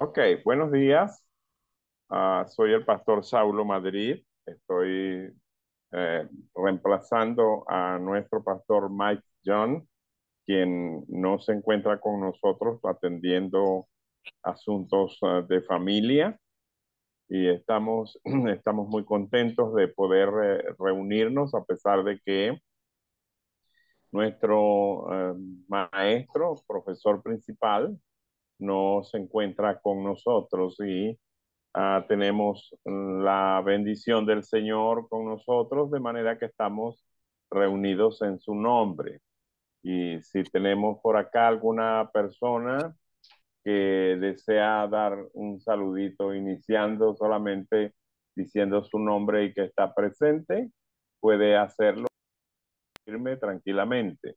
Ok, buenos días. Ah, soy el pastor Saulo Madrid. Estoy eh, reemplazando a nuestro pastor Mike John, quien no se encuentra con nosotros atendiendo asuntos ah, de familia. Y estamos, estamos muy contentos de poder eh, reunirnos a pesar de que nuestro eh, maestro, profesor principal, no se encuentra con nosotros y uh, tenemos la bendición del Señor con nosotros, de manera que estamos reunidos en su nombre. Y si tenemos por acá alguna persona que desea dar un saludito iniciando solamente diciendo su nombre y que está presente, puede hacerlo tranquilamente.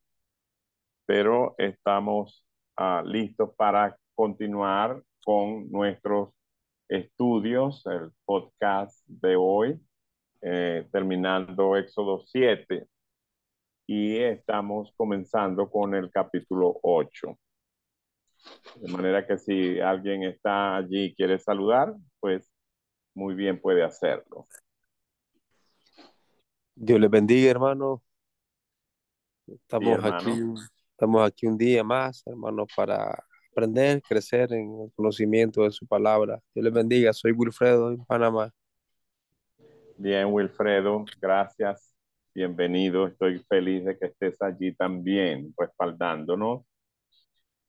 Pero estamos uh, listos para continuar con nuestros estudios, el podcast de hoy, eh, terminando Éxodo 7. Y estamos comenzando con el capítulo 8. De manera que si alguien está allí y quiere saludar, pues muy bien puede hacerlo. Dios les bendiga, hermano. Estamos, sí, hermano. Aquí, estamos aquí un día más, hermano, para aprender, crecer en el conocimiento de su palabra. Dios les bendiga. Soy Wilfredo en Panamá. Bien, Wilfredo, gracias. Bienvenido. Estoy feliz de que estés allí también, respaldándonos.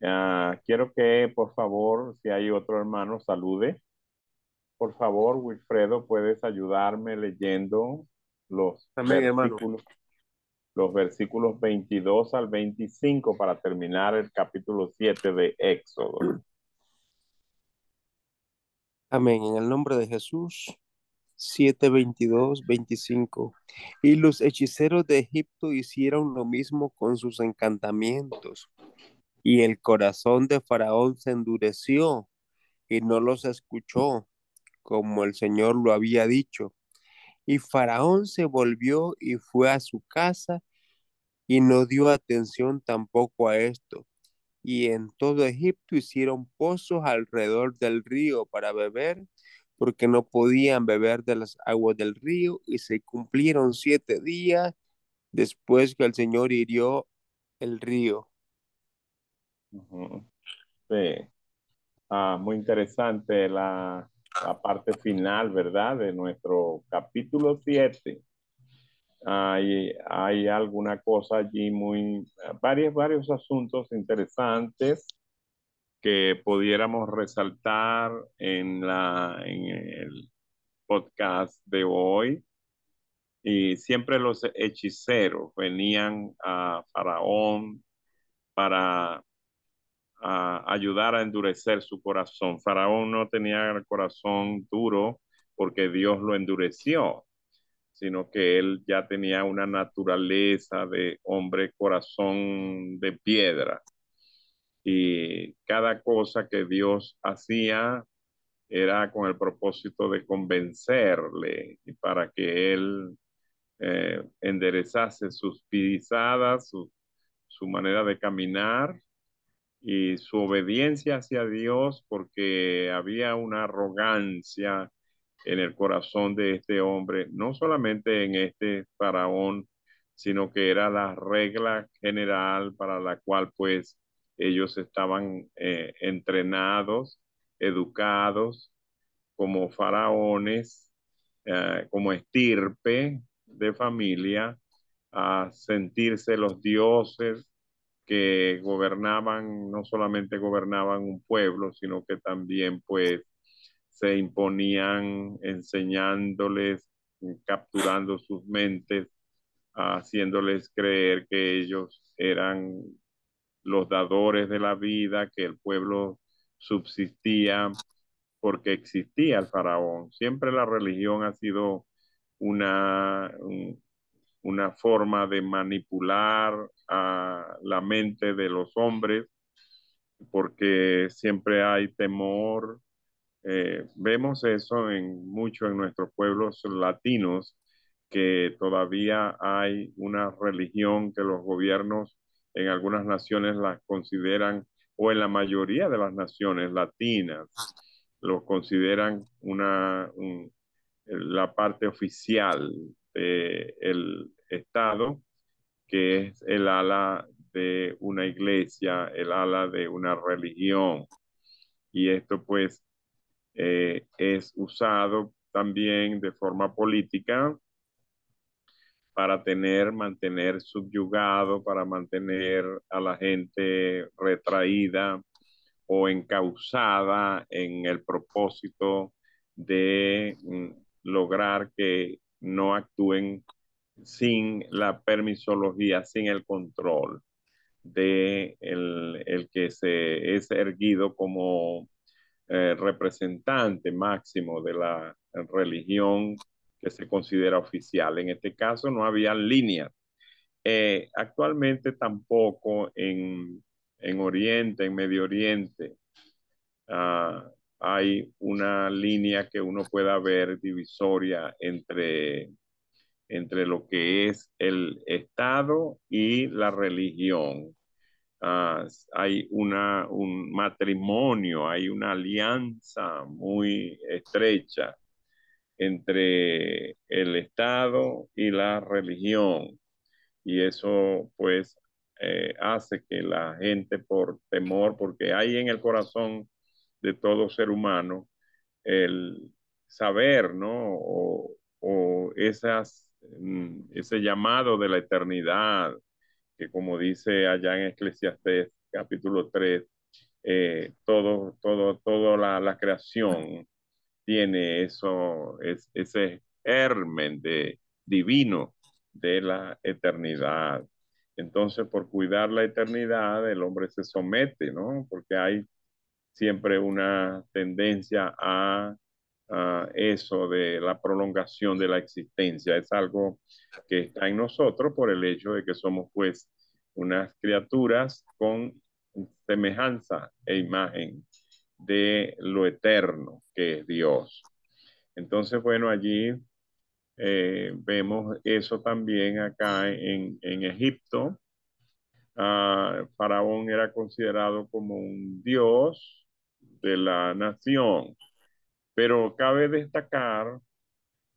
Uh, quiero que, por favor, si hay otro hermano, salude. Por favor, Wilfredo, puedes ayudarme leyendo los Amén, versículos. Hermano los versículos 22 al 25 para terminar el capítulo 7 de Éxodo. Amén. En el nombre de Jesús. 7, 22, 25. Y los hechiceros de Egipto hicieron lo mismo con sus encantamientos. Y el corazón de Faraón se endureció y no los escuchó, como el Señor lo había dicho. Y Faraón se volvió y fue a su casa y no dio atención tampoco a esto. Y en todo Egipto hicieron pozos alrededor del río para beber, porque no podían beber de las aguas del río, y se cumplieron siete días después que el Señor hirió el río. Sí. Ah, muy interesante la, la parte final, ¿verdad? De nuestro capítulo 7. Hay, hay alguna cosa allí muy, varios, varios asuntos interesantes que pudiéramos resaltar en, la, en el podcast de hoy. Y siempre los hechiceros venían a Faraón para a ayudar a endurecer su corazón. Faraón no tenía el corazón duro porque Dios lo endureció, sino que él ya tenía una naturaleza de hombre corazón de piedra. Y cada cosa que Dios hacía era con el propósito de convencerle y para que él eh, enderezase sus pisadas, su, su manera de caminar y su obediencia hacia Dios porque había una arrogancia en el corazón de este hombre, no solamente en este faraón, sino que era la regla general para la cual pues ellos estaban eh, entrenados, educados como faraones, eh, como estirpe de familia, a sentirse los dioses que gobernaban, no solamente gobernaban un pueblo, sino que también pues se imponían enseñándoles, capturando sus mentes, haciéndoles creer que ellos eran los dadores de la vida, que el pueblo subsistía porque existía el faraón. Siempre la religión ha sido una, una forma de manipular a la mente de los hombres, porque siempre hay temor, eh, vemos eso en mucho en nuestros pueblos latinos, que todavía hay una religión que los gobiernos en algunas naciones la consideran o en la mayoría de las naciones latinas, lo consideran una, la parte oficial del Estado, que es el ala de una iglesia, el ala de una religión. Y esto pues eh, es usado también de forma política para tener, mantener subyugado, para mantener a la gente retraída o encausada en el propósito de mm, lograr que no actúen sin la permisología, sin el control de el, que se es erguido como eh, representante máximo de la religión que se considera oficial. En este caso no había líneas. Eh, actualmente tampoco en, Oriente, en Medio Oriente, ah, hay una línea que uno pueda ver divisoria entre, entre lo que es el Estado y la religión. Ah, hay una, un matrimonio, hay una alianza muy estrecha entre el Estado y la religión. Y eso pues eh, hace que la gente por temor, porque hay en el corazón de todo ser humano el saber, ¿no? O, esas, mm, ese llamado de la eternidad, que como dice allá en Eclesiastés capítulo 3, eh, todo, todo, toda la, la creación tiene eso, es, ese germen de, divino de la eternidad. Entonces, por cuidar la eternidad, el hombre se somete, ¿no? Porque hay siempre una tendencia a, eso de la prolongación de la existencia. Es algo que está en nosotros por el hecho de que somos, pues, unas criaturas con semejanza e imagen de lo eterno que es Dios. Entonces, bueno, allí eh, vemos eso también acá en, Egipto. Ah, Faraón era considerado como un dios de la nación, pero cabe destacar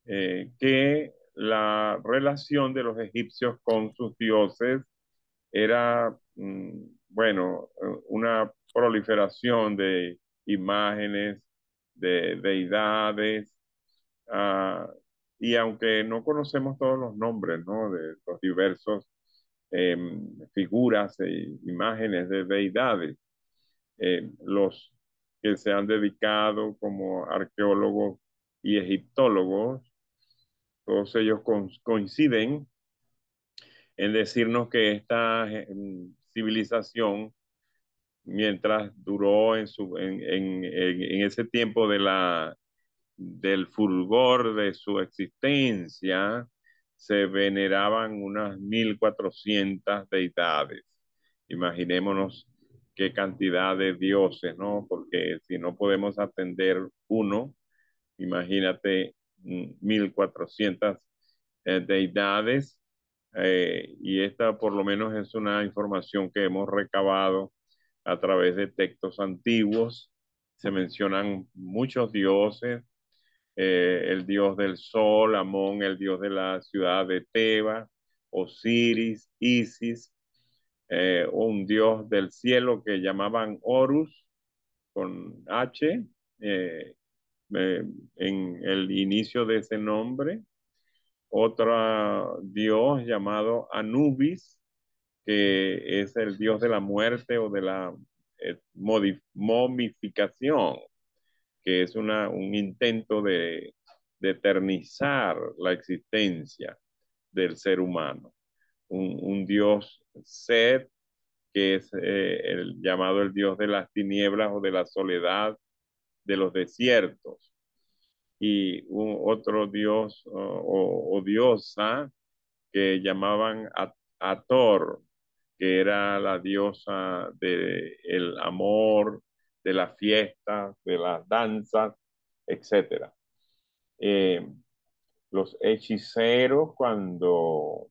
eh, que la relación de los egipcios con sus dioses era, mm, bueno, una proliferación de imágenes, de deidades, uh, y aunque no conocemos todos los nombres ¿no? de los diversos eh, figuras e imágenes de deidades, eh, los que se han dedicado como arqueólogos y egiptólogos, todos ellos coinciden en decirnos que esta eh, civilización mientras duró en, su, en, en, en, ese tiempo de la, del fulgor de su existencia, se veneraban unas 1400 deidades. Imaginémonos qué cantidad de dioses, ¿no? Porque si no podemos atender uno, imagínate 1400 eh, deidades. Eh, y esta por lo menos es una información que hemos recabado a través de textos antiguos. Se mencionan muchos dioses, eh, el dios del sol, Amón, el dios de la ciudad de Teba, Osiris, Isis, eh, un dios del cielo que llamaban Horus, con H, eh, en el inicio de ese nombre. Otro dios llamado Anubis, que es el dios de la muerte o de la eh, momificación, que es un intento de, eternizar la existencia del ser humano. Un, dios Seth, que es eh, el llamado el dios de las tinieblas o de la soledad de los desiertos. Y un, otro dios o, diosa que llamaban Ator, que era la diosa del el amor, de las fiestas, de las danzas, etc. Eh, los hechiceros, cuando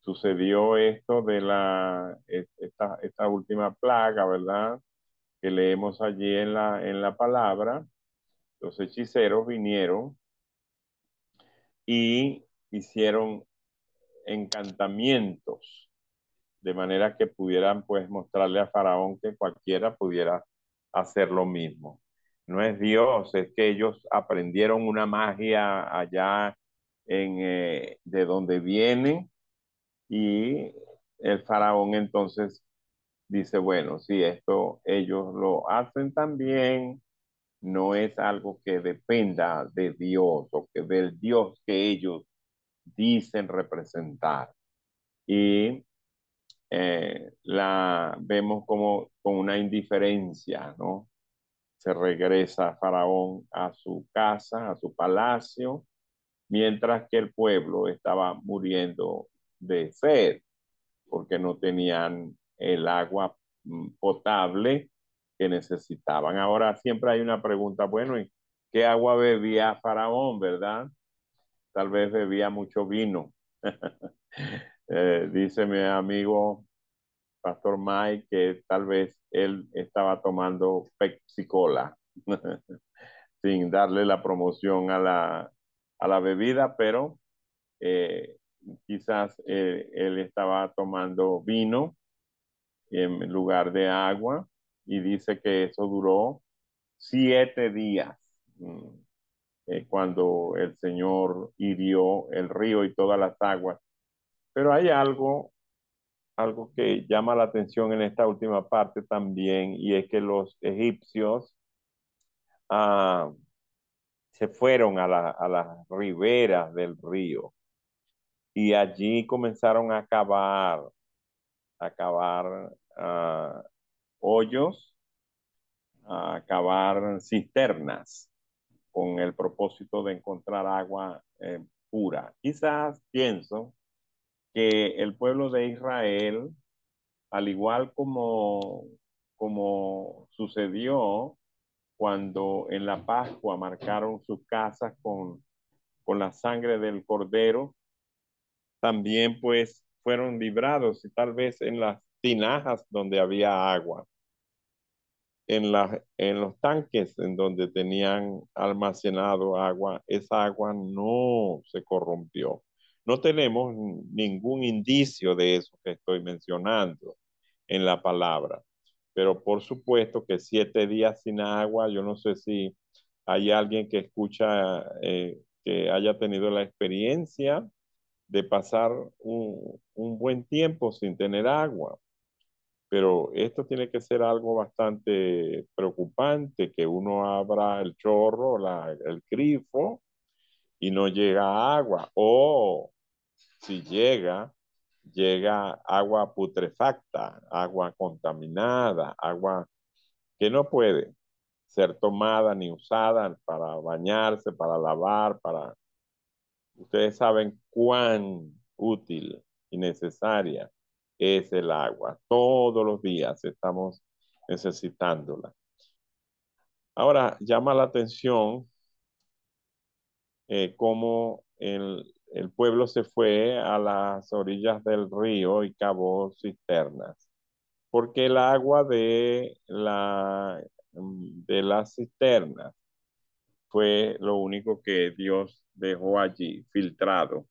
sucedió esto de la, esta, esta última plaga, ¿verdad? Que leemos allí en la, en la palabra. Los hechiceros vinieron y hicieron encantamientos de manera que pudieran pues mostrarle a Faraón que cualquiera pudiera hacer lo mismo. No es Dios, es que ellos aprendieron una magia allá en, eh, de donde vienen y el faraón entonces dice, bueno, si esto ellos lo hacen también, no es algo que dependa de Dios o que del Dios que ellos dicen representar. Y eh, la vemos como con una indiferencia, ¿no? Se regresa Faraón a su casa, a su palacio, mientras que el pueblo estaba muriendo de sed, porque no tenían el agua mm, potable que necesitaban. Ahora siempre hay una pregunta, bueno, ¿y qué agua bebía Faraón, verdad? Tal vez bebía mucho vino. eh, dice mi amigo Pastor Mike que tal vez él estaba tomando Pepsi Cola sin darle la promoción a la, bebida, pero eh, quizás eh, él estaba tomando vino en lugar de agua y dice que eso duró siete días mm, eh, cuando el Señor hirió el río y todas las aguas. Pero hay algo, algo que llama la atención en esta última parte también y es que los egipcios ah, se fueron a, la, a las riberas del río y allí comenzaron a cavar, a cavar uh, hoyos, a cavar cisternas con el propósito de encontrar agua eh, pura. Quizás pienso que el pueblo de Israel, al igual como, como sucedió cuando en la Pascua marcaron sus casas con, con la sangre del cordero, también pues fueron librados y tal vez en las tinajas donde había agua, en, la, en los tanques en donde tenían almacenado agua, esa agua no se corrompió. No tenemos ningún indicio de eso que estoy mencionando en la palabra, pero por supuesto que siete días sin agua, yo no sé si hay alguien que escucha, eh, que haya tenido la experiencia de pasar un, buen tiempo sin tener agua. Pero esto tiene que ser algo bastante preocupante, que uno abra el chorro, el grifo y no llega agua. O si llega, llega agua putrefacta, agua contaminada, agua que no puede ser tomada ni usada para bañarse, para lavar, para ustedes saben cuán útil y necesaria es el agua. Todos los días estamos necesitándola. Ahora, llama la atención eh, cómo el, el pueblo se fue a las orillas del río y cavó cisternas, porque el agua de, la, de las cisternas fue lo único que Dios dejó allí filtrado,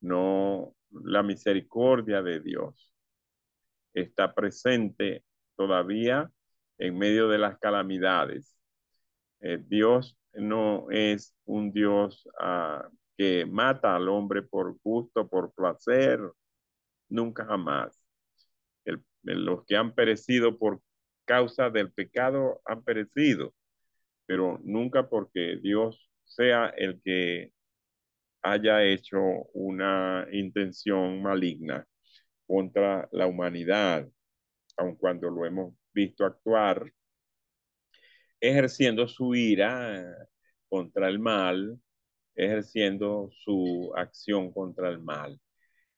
no la misericordia de Dios. Está presente todavía en medio de las calamidades. Eh, Dios no es un Dios uh, que mata al hombre por gusto, por placer, nunca jamás. Los que han perecido por causa del pecado han perecido, pero nunca porque Dios sea el que haya hecho una intención maligna contra la humanidad, aun cuando lo hemos visto actuar, ejerciendo su ira contra el mal, ejerciendo su acción contra el mal.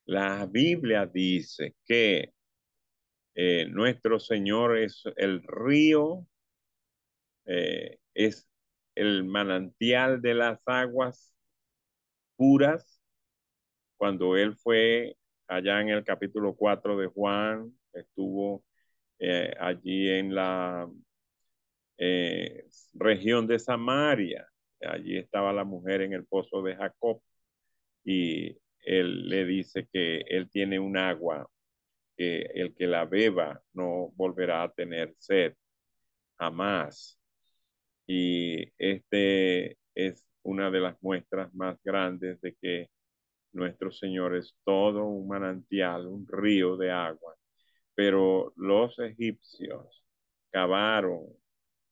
La Biblia dice que eh, nuestro Señor es el río, eh, es el manantial de las aguas puras cuando Él fue allá en el capítulo 4 de Juan, estuvo eh, allí en la región de Samaria. Allí estaba la mujer en el pozo de Jacob y él le dice que él tiene un agua que el que la beba no volverá a tener sed jamás. Y este es una de las muestras más grandes de que nuestro Señor es todo un manantial, un río de agua. Pero los egipcios cavaron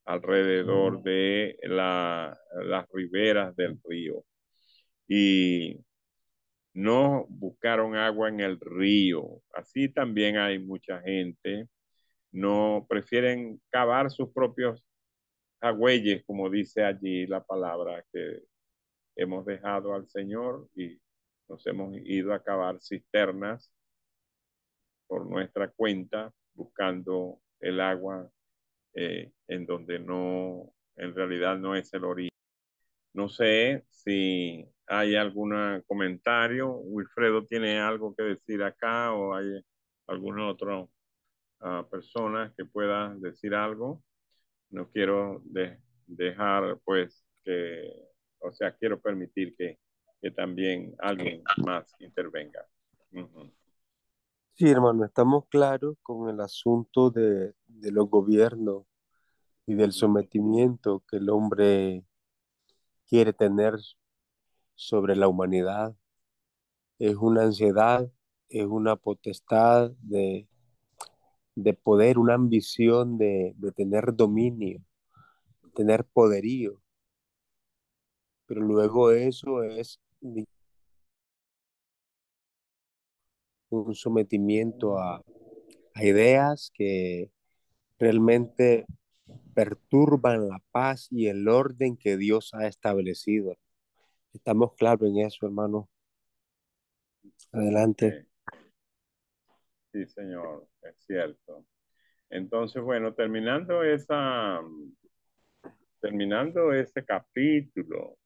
alrededor de la, las riberas del río. Y no buscaron agua en el río. Así también hay mucha gente, no prefieren cavar sus propios agüeyes, como dice allí la palabra, que hemos dejado al Señor y nos hemos ido a cavar cisternas por nuestra cuenta, buscando el agua eh, en donde no, en realidad no es el origen. No sé si hay algún comentario. Wilfredo tiene algo que decir acá o hay alguna otra uh, persona que pueda decir algo. No quiero de, dejar pues que, o sea, quiero permitir que, que también alguien más intervenga. Sí, hermano, estamos claros con el asunto de, de los gobiernos y del sometimiento que el hombre quiere tener sobre la humanidad. Es una ansiedad, es una potestad de, de poder, una ambición de, de tener dominio, tener poderío. Pero luego eso es un sometimiento a, ideas que realmente perturban la paz y el orden que Dios ha establecido. Estamos claros en eso, hermano. Adelante. Sí, señor, es cierto. Entonces, bueno, terminando esa, terminando ese capítulo,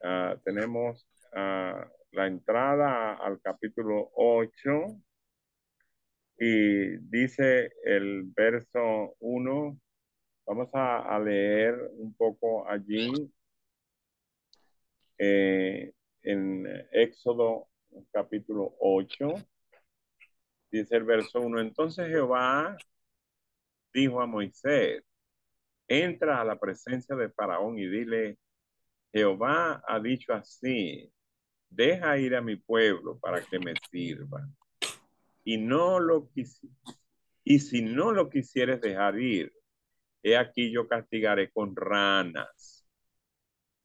uh, tenemos uh, la entrada al capítulo 8 y dice el verso 1, vamos a, leer un poco allí eh, en Éxodo capítulo 8, dice el verso 1, entonces Jehová dijo a Moisés, entra a la presencia de Faraón y dile, Jehová ha dicho así, deja ir a mi pueblo para que me sirva. Y no lo y si no lo quisieres dejar ir, he aquí yo castigaré con ranas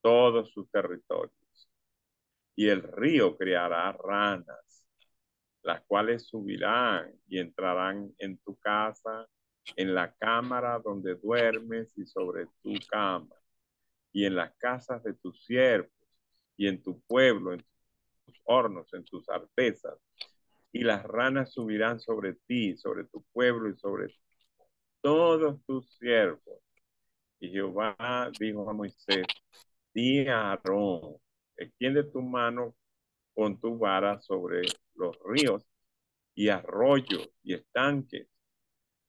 todos sus territorios. Y el río creará ranas, las cuales subirán y entrarán en tu casa, en la cámara donde duermes y sobre tu cama, y en las casas de tus siervos, y en tu pueblo, en hornos, en tus artesas. Y las ranas subirán sobre ti, sobre tu pueblo y sobre todos tus siervos. Y Jehová dijo a Moisés, di a Aarón, extiende tu mano con tu vara sobre los ríos y arroyos y estanques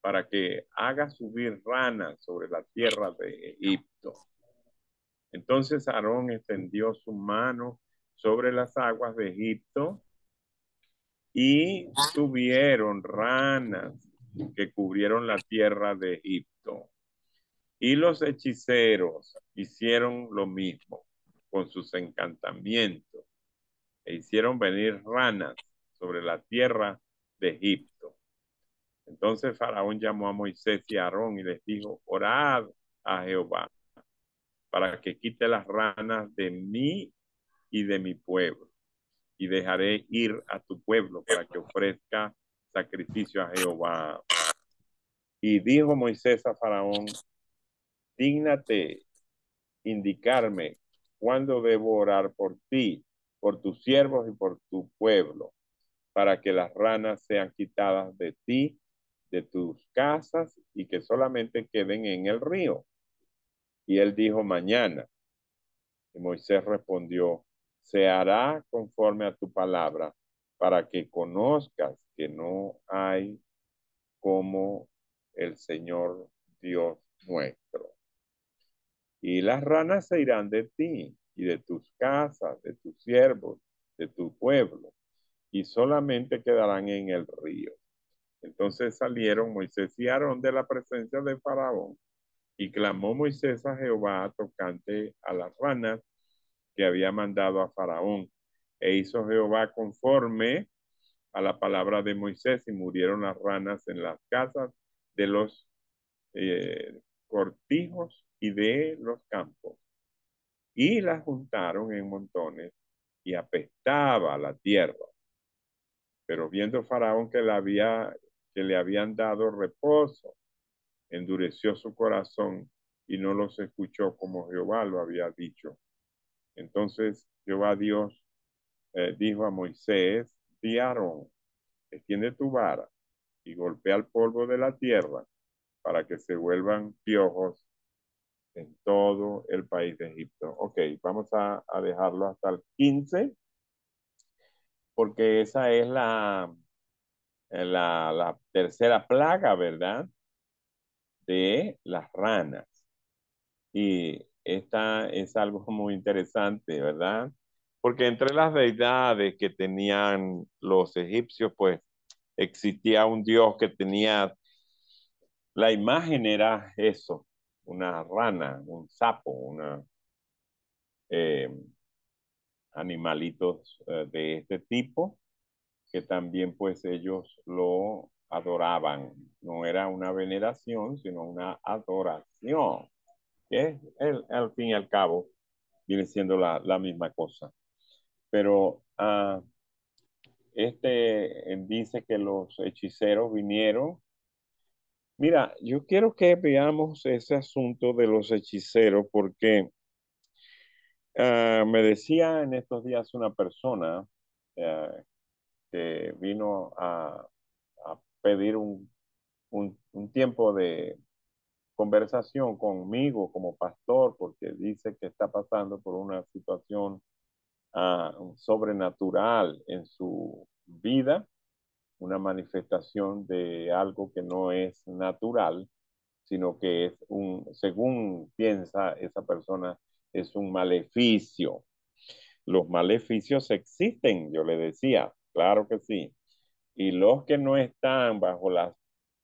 para que haga subir ranas sobre la tierra de Egipto. Entonces Aarón extendió su mano sobre las aguas de Egipto y subieron ranas que cubrieron la tierra de Egipto. Y los hechiceros hicieron lo mismo con sus encantamientos e hicieron venir ranas sobre la tierra de Egipto. Entonces Faraón llamó a Moisés y a Aarón y les dijo, orad a Jehová para que quite las ranas de mí y de mi pueblo. Y dejaré ir a tu pueblo para que ofrezca sacrificio a Jehová. Y dijo Moisés a Faraón, dígnate indicarme cuándo debo orar por ti, por tus siervos y por tu pueblo, para que las ranas sean quitadas de ti, de tus casas y que solamente queden en el río. Y él dijo, mañana. Y Moisés respondió, se hará conforme a tu palabra, para que conozcas que no hay como el Señor Dios nuestro. Y las ranas se irán de ti y de tus casas, de tus siervos, de tu pueblo, y solamente quedarán en el río. Entonces salieron Moisés y Aarón de la presencia de Faraón, y clamó Moisés a Jehová tocante a las ranas que había mandado a Faraón. E hizo Jehová conforme a la palabra de Moisés y murieron las ranas en las casas de los eh, cortijos y de los campos. Y las juntaron en montones y apestaba la tierra. Pero viendo Faraón que le, había, que le habían dado reposo, endureció su corazón y no los escuchó como Jehová lo había dicho. Entonces Jehová Dios eh, dijo a Moisés, di Aarón, extiende tu vara y golpea el polvo de la tierra para que se vuelvan piojos en todo el país de Egipto. Ok, vamos a, dejarlo hasta el 15, porque esa es la, la tercera plaga, ¿verdad? De las ranas. Y esta es algo muy interesante, ¿verdad? Porque entre las deidades que tenían los egipcios, pues existía un dios que tenía, la imagen era eso, una rana, un sapo, una eh, animalitos eh, de este tipo, que también pues ellos lo adoraban. No era una veneración, sino una adoración, que el, al fin y al cabo viene siendo la, la misma cosa. Pero uh, este dice que los hechiceros vinieron Mira, yo quiero que veamos ese asunto de los hechiceros porque uh, me decía en estos días una persona uh, que vino a, a pedir un, un, un, tiempo de conversación conmigo como pastor porque dice que está pasando por una situación uh, sobrenatural en su vida una manifestación de algo que no es natural, sino que es un, según piensa esa persona, es un maleficio. Los maleficios existen, yo le decía, claro que sí. Y los que no están bajo las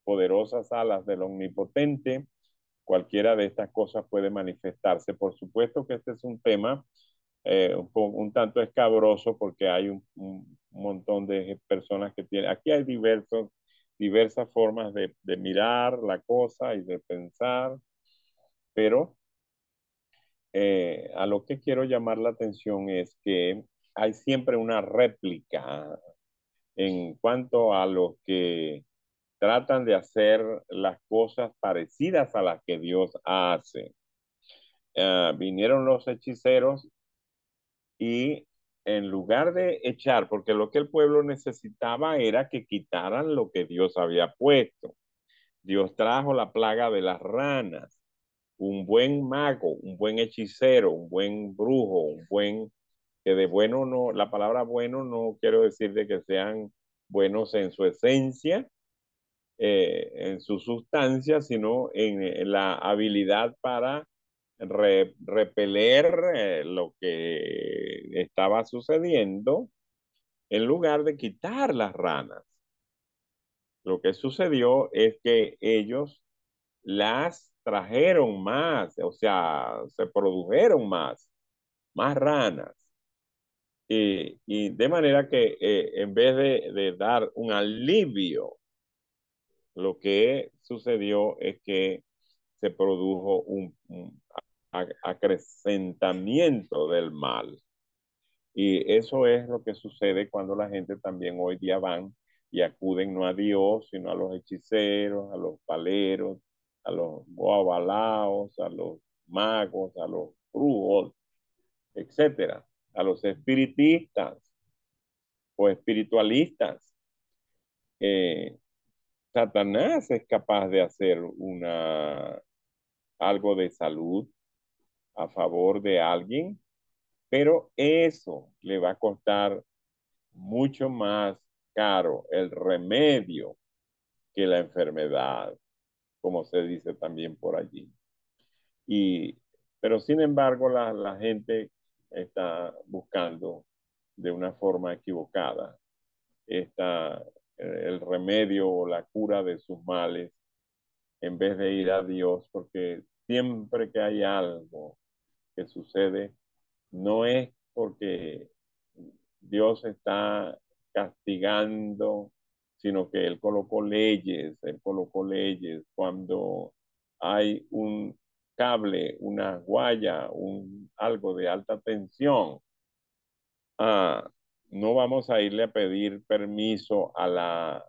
poderosas alas del omnipotente, cualquiera de estas cosas puede manifestarse. Por supuesto que este es un tema eh, un, tanto escabroso porque hay un, montón de personas que tienen, aquí hay diversos, diversas formas de, de mirar la cosa y de pensar, pero eh, a lo que quiero llamar la atención es que hay siempre una réplica en cuanto a los que tratan de hacer las cosas parecidas a las que Dios hace. Uh, vinieron los hechiceros y en lugar de echar, porque lo que el pueblo necesitaba era que quitaran lo que Dios había puesto. Dios trajo la plaga de las ranas. Un buen mago, un buen hechicero, un buen brujo, un buen, que de bueno no, la palabra bueno no quiero decir de que sean buenos en su esencia, eh, en su sustancia, sino en, en la habilidad para re, repeler eh, lo que estaba sucediendo en lugar de quitar las ranas. Lo que sucedió es que ellos las trajeron más, o sea, se produjeron más, más ranas. Y, y de manera que eh, en vez de dar un alivio, lo que sucedió es que se produjo un, acrecentamiento del mal. Y eso es lo que sucede cuando la gente también hoy día van y acuden no a Dios, sino a los hechiceros, a los paleros, a los guabalaos, a los magos, a los brujos, etcétera, a los espiritistas o espiritualistas. Eh, Satanás es capaz de hacer una algo de salud, a favor de alguien, pero eso le va a costar mucho más caro el remedio que la enfermedad, como se dice también por allí. Y, pero sin embargo, la, la gente está buscando de una forma equivocada esta, el remedio o la cura de sus males en vez de ir a Dios, porque siempre que hay algo que sucede, no es porque Dios está castigando, sino que Él colocó leyes, Él colocó leyes cuando hay un cable, una guaya, un, algo de alta tensión. Ah, no vamos a irle a pedir permiso a la,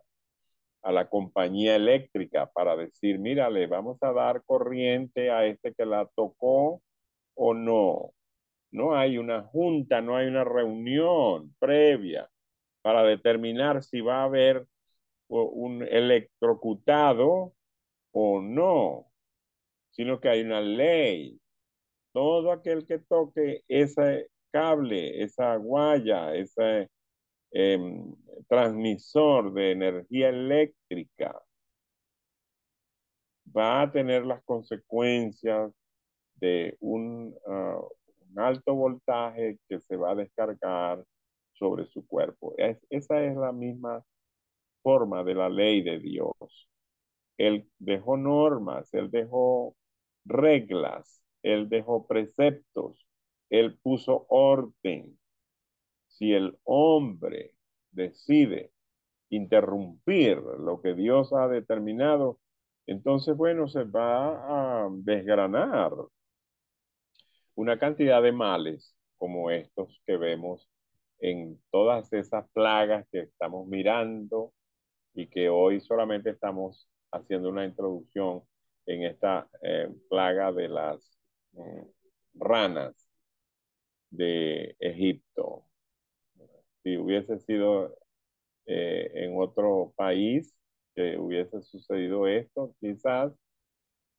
a la compañía eléctrica para decir, mírale, vamos a dar corriente a este que la tocó o no. No hay una junta, no hay una reunión previa para determinar si va a haber un electrocutado o no, sino que hay una ley. Todo aquel que toque ese cable, esa guaya, ese em, transmisor de energía eléctrica, va a tener las consecuencias de un, ah, un alto voltaje que se va a descargar sobre su cuerpo. esa es la misma forma de la ley de Dios. Él dejó normas, él dejó reglas, él dejó preceptos, él puso orden. Si el hombre decide interrumpir lo que Dios ha determinado, entonces, bueno, se va a desgranar una cantidad de males como estos que vemos en todas esas plagas que estamos mirando y que hoy solamente estamos haciendo una introducción en esta eh, plaga de las mm, ranas de Egipto. Si hubiese sido eh, en otro país que hubiese sucedido esto, quizás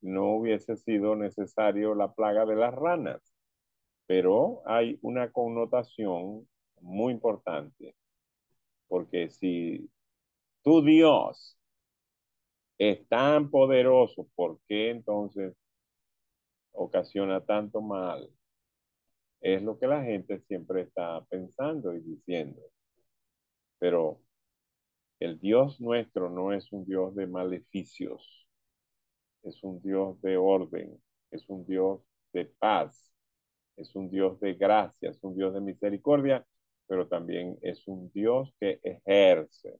no hubiese sido necesario la plaga de las ranas, pero hay una connotación muy importante, porque si tu Dios es tan poderoso, ¿por qué entonces ocasiona tanto mal? Es lo que la gente siempre está pensando y diciendo. Pero el Dios nuestro no es un Dios de maleficios, es un Dios de orden, es un Dios de paz, es un Dios de gracia, es un Dios de misericordia, pero también es un Dios que ejerce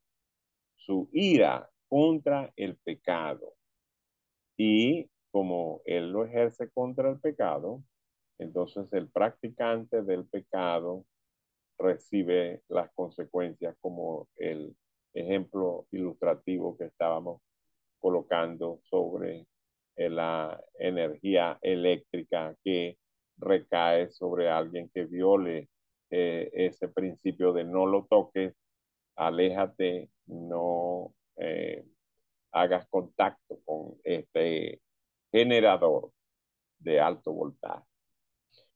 su ira contra el pecado. Y como Él lo ejerce contra el pecado, entonces el practicante del pecado recibe las consecuencias como el ejemplo ilustrativo que estábamos colocando sobre la energía eléctrica que recae sobre alguien que viole eh, ese principio de no lo toques, aléjate, no eh, hagas contacto con este generador de alto voltaje.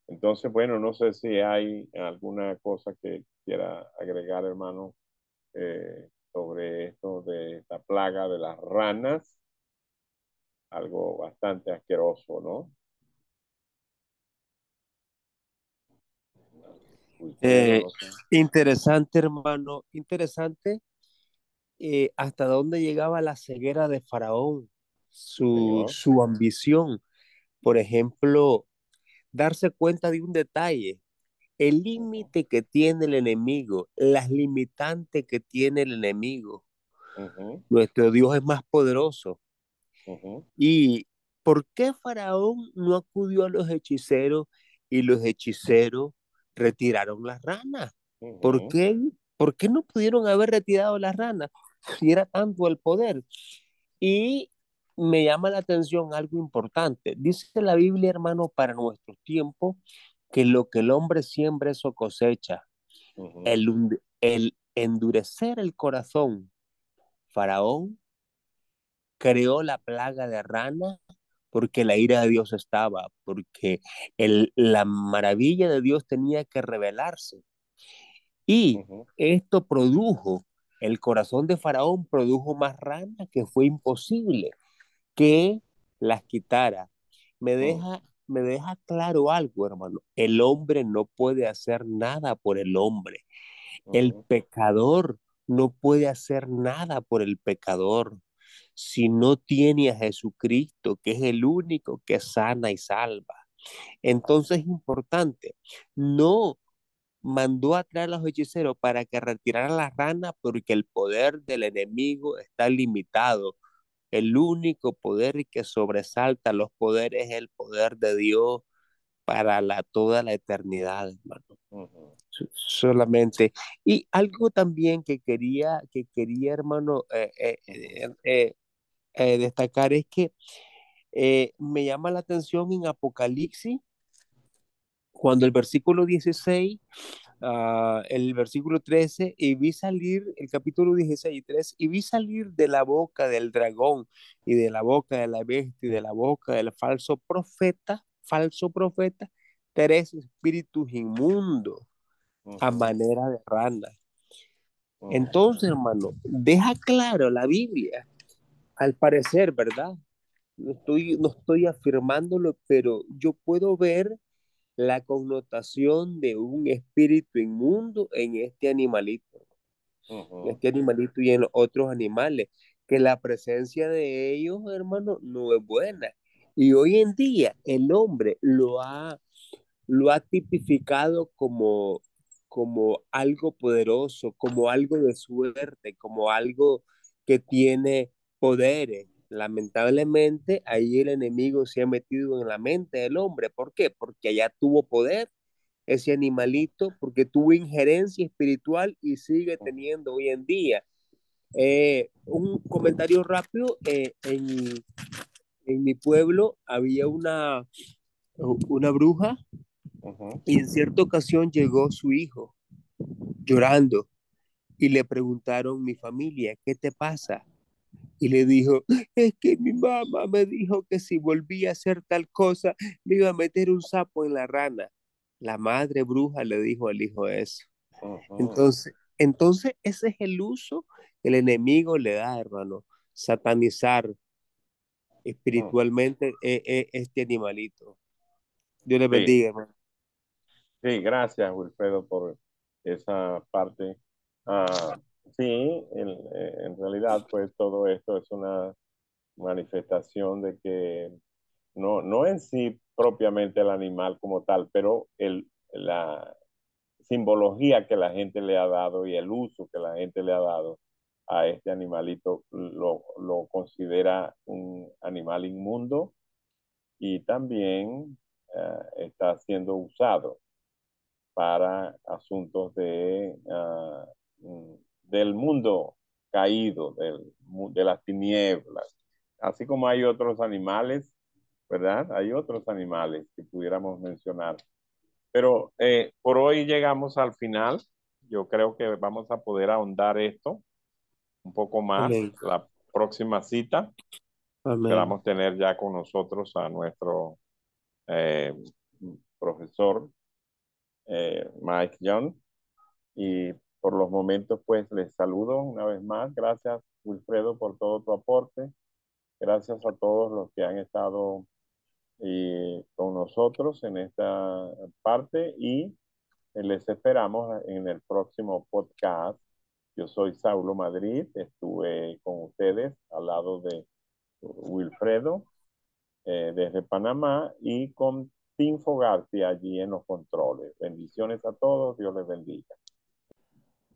Entonces, bueno, no sé si hay alguna cosa que quiera agregar, hermano, eh, sobre esto de esta plaga de las ranas. Algo bastante asqueroso, ¿no? Eh, interesante, hermano, interesante eh, hasta dónde llegaba la ceguera de Faraón, su, su ambición. Por ejemplo, darse cuenta de un detalle, el límite que tiene el enemigo, las limitantes que tiene el enemigo. Nuestro Dios es más poderoso. ¿Y por qué Faraón no acudió a los hechiceros y los hechiceros retiraron las ranas? ¿Por, qué? ¿Por qué no pudieron haber retirado las ranas si era tanto el poder? Y me llama la atención algo importante. Dice la Biblia, hermano, para nuestro tiempo, que lo que el hombre siembra, eso cosecha. el, el endurecer el corazón. Faraón creó la plaga de rana porque la ira de Dios estaba, porque el, la maravilla de Dios tenía que revelarse. Y esto produjo, el corazón de Faraón produjo más ranas que fue imposible que las quitara. Me oh. deja, me deja claro algo, hermano. El hombre no puede hacer nada por el hombre. El pecador no puede hacer nada por el pecador si no tiene a Jesucristo, que es el único que sana y salva. Entonces es importante, no mandó a traer a los hechiceros para que retiraran las ranas porque el poder del enemigo está limitado. El único poder que sobresalta los poderes es el poder de Dios para la, toda la eternidad, hermano. Solamente. Y algo también que quería, que quería hermano, eh, eh, eh, destacar es que me llama la atención en Apocalipsis, cuando el versículo 16 Ah, el versículo 13, y vi salir, el capítulo 16 y 3, y vi salir de la boca del dragón y de la boca de la bestia y de la boca del falso profeta, falso profeta, tres espíritus inmundos a manera de rana. Entonces, hermano, deja claro la Biblia, al parecer, ¿verdad? No estoy, no estoy afirmándolo, pero yo puedo ver la connotación de un espíritu inmundo en este animalito, en este animalito y en otros animales, que la presencia de ellos, hermano, no es buena. Y hoy en día el hombre lo ha, lo ha tipificado como, como algo poderoso, como algo de suerte, como algo que tiene poderes, Lamentablemente, ahí el enemigo se ha metido en la mente del hombre. ¿Por qué? Porque allá tuvo poder ese animalito, porque tuvo injerencia espiritual y sigue teniendo hoy en día. Eh, un comentario rápido, eh, en, en, mi pueblo había una, una bruja y en cierta ocasión llegó su hijo llorando y le preguntaron mi familia, ¿qué te pasa? Y le dijo, es que mi mamá me dijo que si volvía a hacer tal cosa, me iba a meter un sapo en la rana. La madre bruja le dijo al hijo eso. Entonces, entonces, ese es el uso que el enemigo le da, hermano, satanizar espiritualmente e, e, este animalito. Dios le bendiga, hermano. Sí, gracias, Wilfredo, por esa parte. Ah, Sí, eh, en, realidad, pues todo esto es una manifestación de que no, no en sí propiamente el animal como tal, pero el, la simbología que la gente le ha dado y el uso que la gente le ha dado a este animalito lo, lo considera un animal inmundo y también eh, está siendo usado para asuntos de uh, del mundo caído, del, de las tinieblas. Así como hay otros animales, ¿verdad? Hay otros animales que pudiéramos mencionar. Pero eh, por hoy llegamos al final. Yo creo que vamos a poder ahondar esto un poco más. La próxima cita. Esperamos tener ya con nosotros a nuestro eh, profesor eh, Mike Young y por los momentos, pues les saludo una vez más. Gracias, Wilfredo, por todo tu aporte. Gracias a todos los que han estado y, con nosotros en esta parte y les esperamos en el próximo podcast. Yo soy Saulo Madrid, estuve con ustedes al lado de Wilfredo eh, desde Panamá y con Tim Fogarty allí en los controles. Bendiciones a todos, Dios les bendiga.